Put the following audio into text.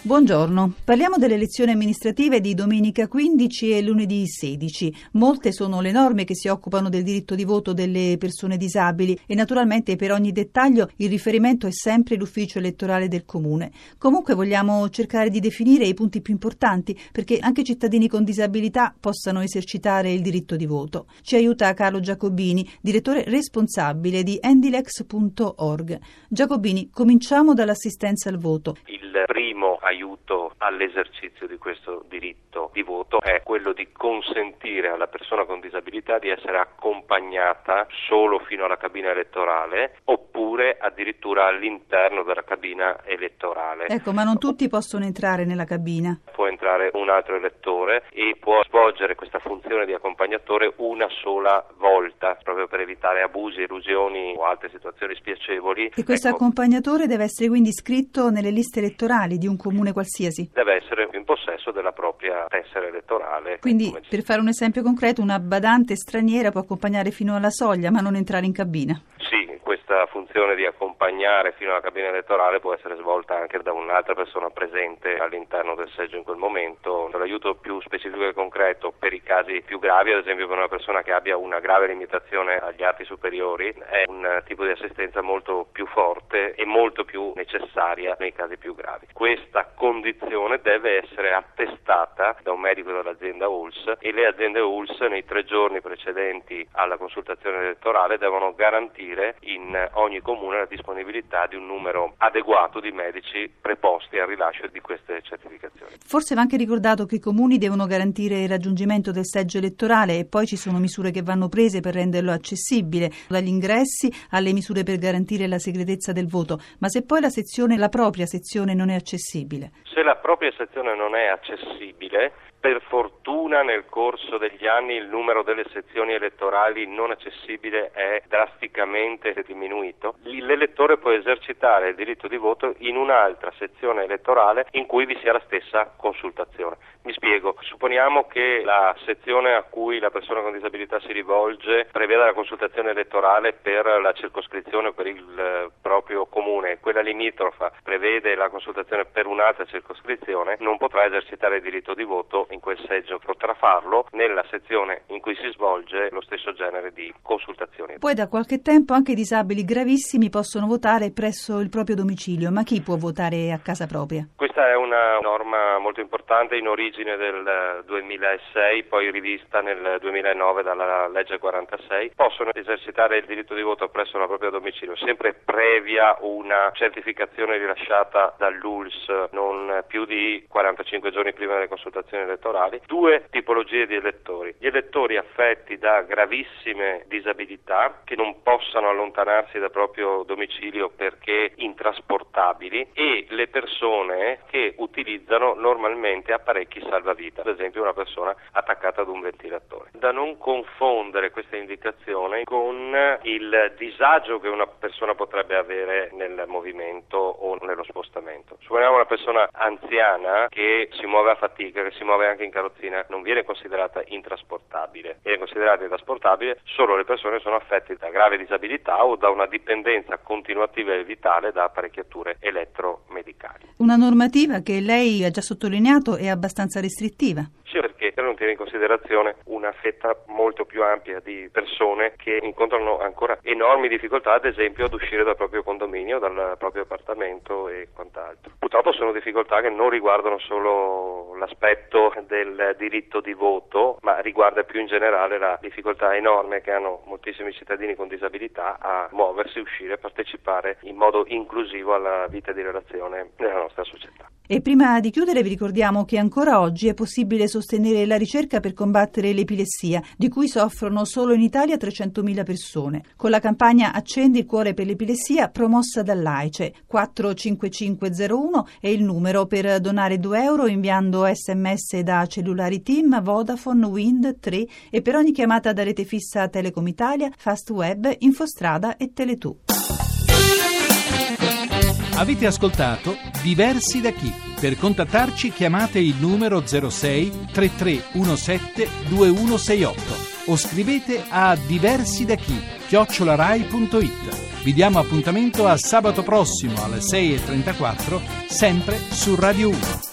Buongiorno, parliamo delle elezioni amministrative di domenica 15 e lunedì 16. Molte sono le norme che si occupano del diritto di voto delle persone disabili e naturalmente per ogni dettaglio il riferimento è sempre l'ufficio elettorale del comune. Comunque vogliamo cercare di definire i punti più importanti perché anche cittadini con disabilità possano esercitare il diritto di voto. Ci aiuta Carlo Giacobini, direttore responsabile di endilex.org. Giacobini, cominciamo dall'assistenza al voto. Aiuto all'esercizio di questo diritto di voto è quello di consentire alla persona con disabilità di essere accompagnata solo fino alla cabina elettorale oppure addirittura all'interno della cabina elettorale. Ecco, ma non tutti possono entrare nella cabina. Può entrare un altro elettore e può svolgere questa funzione di accompagnatore una sola volta, proprio per evitare abusi, illusioni o altre situazioni spiacevoli. E questo ecco, accompagnatore deve essere quindi iscritto nelle liste elettorali di un comune qualsiasi? Deve essere in possesso della propria tessera elettorale. Quindi, per fare un esempio concreto, una badante straniera può accompagnare fino alla soglia ma non entrare in cabina? Questa funzione di accompagnare fino alla cabina elettorale può essere svolta anche da un'altra persona presente all'interno del seggio in quel momento. L'aiuto più specifico e concreto per i casi più gravi, ad esempio per una persona che abbia una grave limitazione agli arti superiori, è un tipo di assistenza molto più forte e molto più necessaria nei casi più gravi. Questa condizione deve essere attestata da un medico dell'azienda ULS e le aziende ULS nei tre giorni precedenti alla consultazione elettorale devono garantire in ogni comune la disponibilità di un numero adeguato di medici preposti al rilascio di queste certificazioni. Forse va anche ricordato che i comuni devono garantire il raggiungimento del seggio elettorale e poi ci sono misure che vanno prese per renderlo accessibile, dagli ingressi alle misure per garantire la segretezza del voto, ma se poi la sezione, la propria sezione non è accessibile. Se la propria sezione non è accessibile, per fortuna nel corso degli anni il numero delle sezioni elettorali non accessibili è drasticamente diminuito. L'elettore può esercitare il diritto di voto in un'altra sezione elettorale in cui vi sia la stessa consultazione. Mi spiego, supponiamo che la sezione a cui la persona con disabilità si rivolge preveda la consultazione elettorale per la circoscrizione per il eh, proprio e quella limitrofa prevede la consultazione per un'altra circoscrizione, non potrà esercitare il diritto di voto in quel seggio, potrà farlo nella sezione in cui si svolge lo stesso genere di consultazioni. Poi da qualche tempo anche i disabili gravissimi possono votare presso il proprio domicilio, ma chi può votare a casa propria? Questa è una norma molto importante in origine del 2006, poi rivista nel 2009 dalla legge 46. Possono esercitare il diritto di voto presso il proprio domicilio, sempre previa una certificazione rilasciata dall'ULS non più di 45 giorni prima delle consultazioni elettorali. Due tipologie di elettori. Gli elettori affetti da gravissime disabilità che non possano allontanarsi dal proprio domicilio perché intrasportabili e le persone che utilizzano normalmente apparecchi salvavita, ad esempio una persona attaccata ad un ventilatore. Da non confondere questa indicazione con il disagio che una persona potrebbe avere nel movimento o nello spostamento. Supponiamo una persona anziana che si muove a fatica, che si muove anche in carrozzina, non viene considerata intrasportabile, viene considerata intrasportabile solo le persone che sono affette da grave disabilità o da una dipendenza continuativa e vitale da apparecchiature elettromedicali. Una normativa che lei ha già sottolineato è abbastanza restrittiva. Sì, perché non tiene in considerazione una fetta molto più ampia di persone che incontrano ancora enormi difficoltà, ad esempio, ad uscire dal proprio condominio, dal proprio appartamento e quant'altro. Purtroppo sono difficoltà che non riguardano solo l'aspetto del diritto di voto, ma riguarda più in generale la difficoltà enorme che hanno moltissimi cittadini con disabilità a muoversi, uscire, partecipare in modo inclusivo alla vita di relazione nella nostra società. E prima di chiudere vi ricordiamo che ancora oggi è possibile sostenere la ricerca per combattere l'epilessia, di cui soffrono solo in Italia 300.000 persone. Con la campagna Accendi il cuore per l'epilessia promossa dall'AICE 45501 è il numero per donare 2 euro inviando sms da cellulari Team, Vodafone, Wind 3 e per ogni chiamata da rete fissa Telecom Italia, Fast Web, Infostrada e Tele2. Avete ascoltato Diversi da chi? Per contattarci chiamate il numero 06 3317 2168 o scrivete a diversi da chi chiocciolarai.it. Vi diamo appuntamento a sabato prossimo alle 6.34 sempre su Radio 1.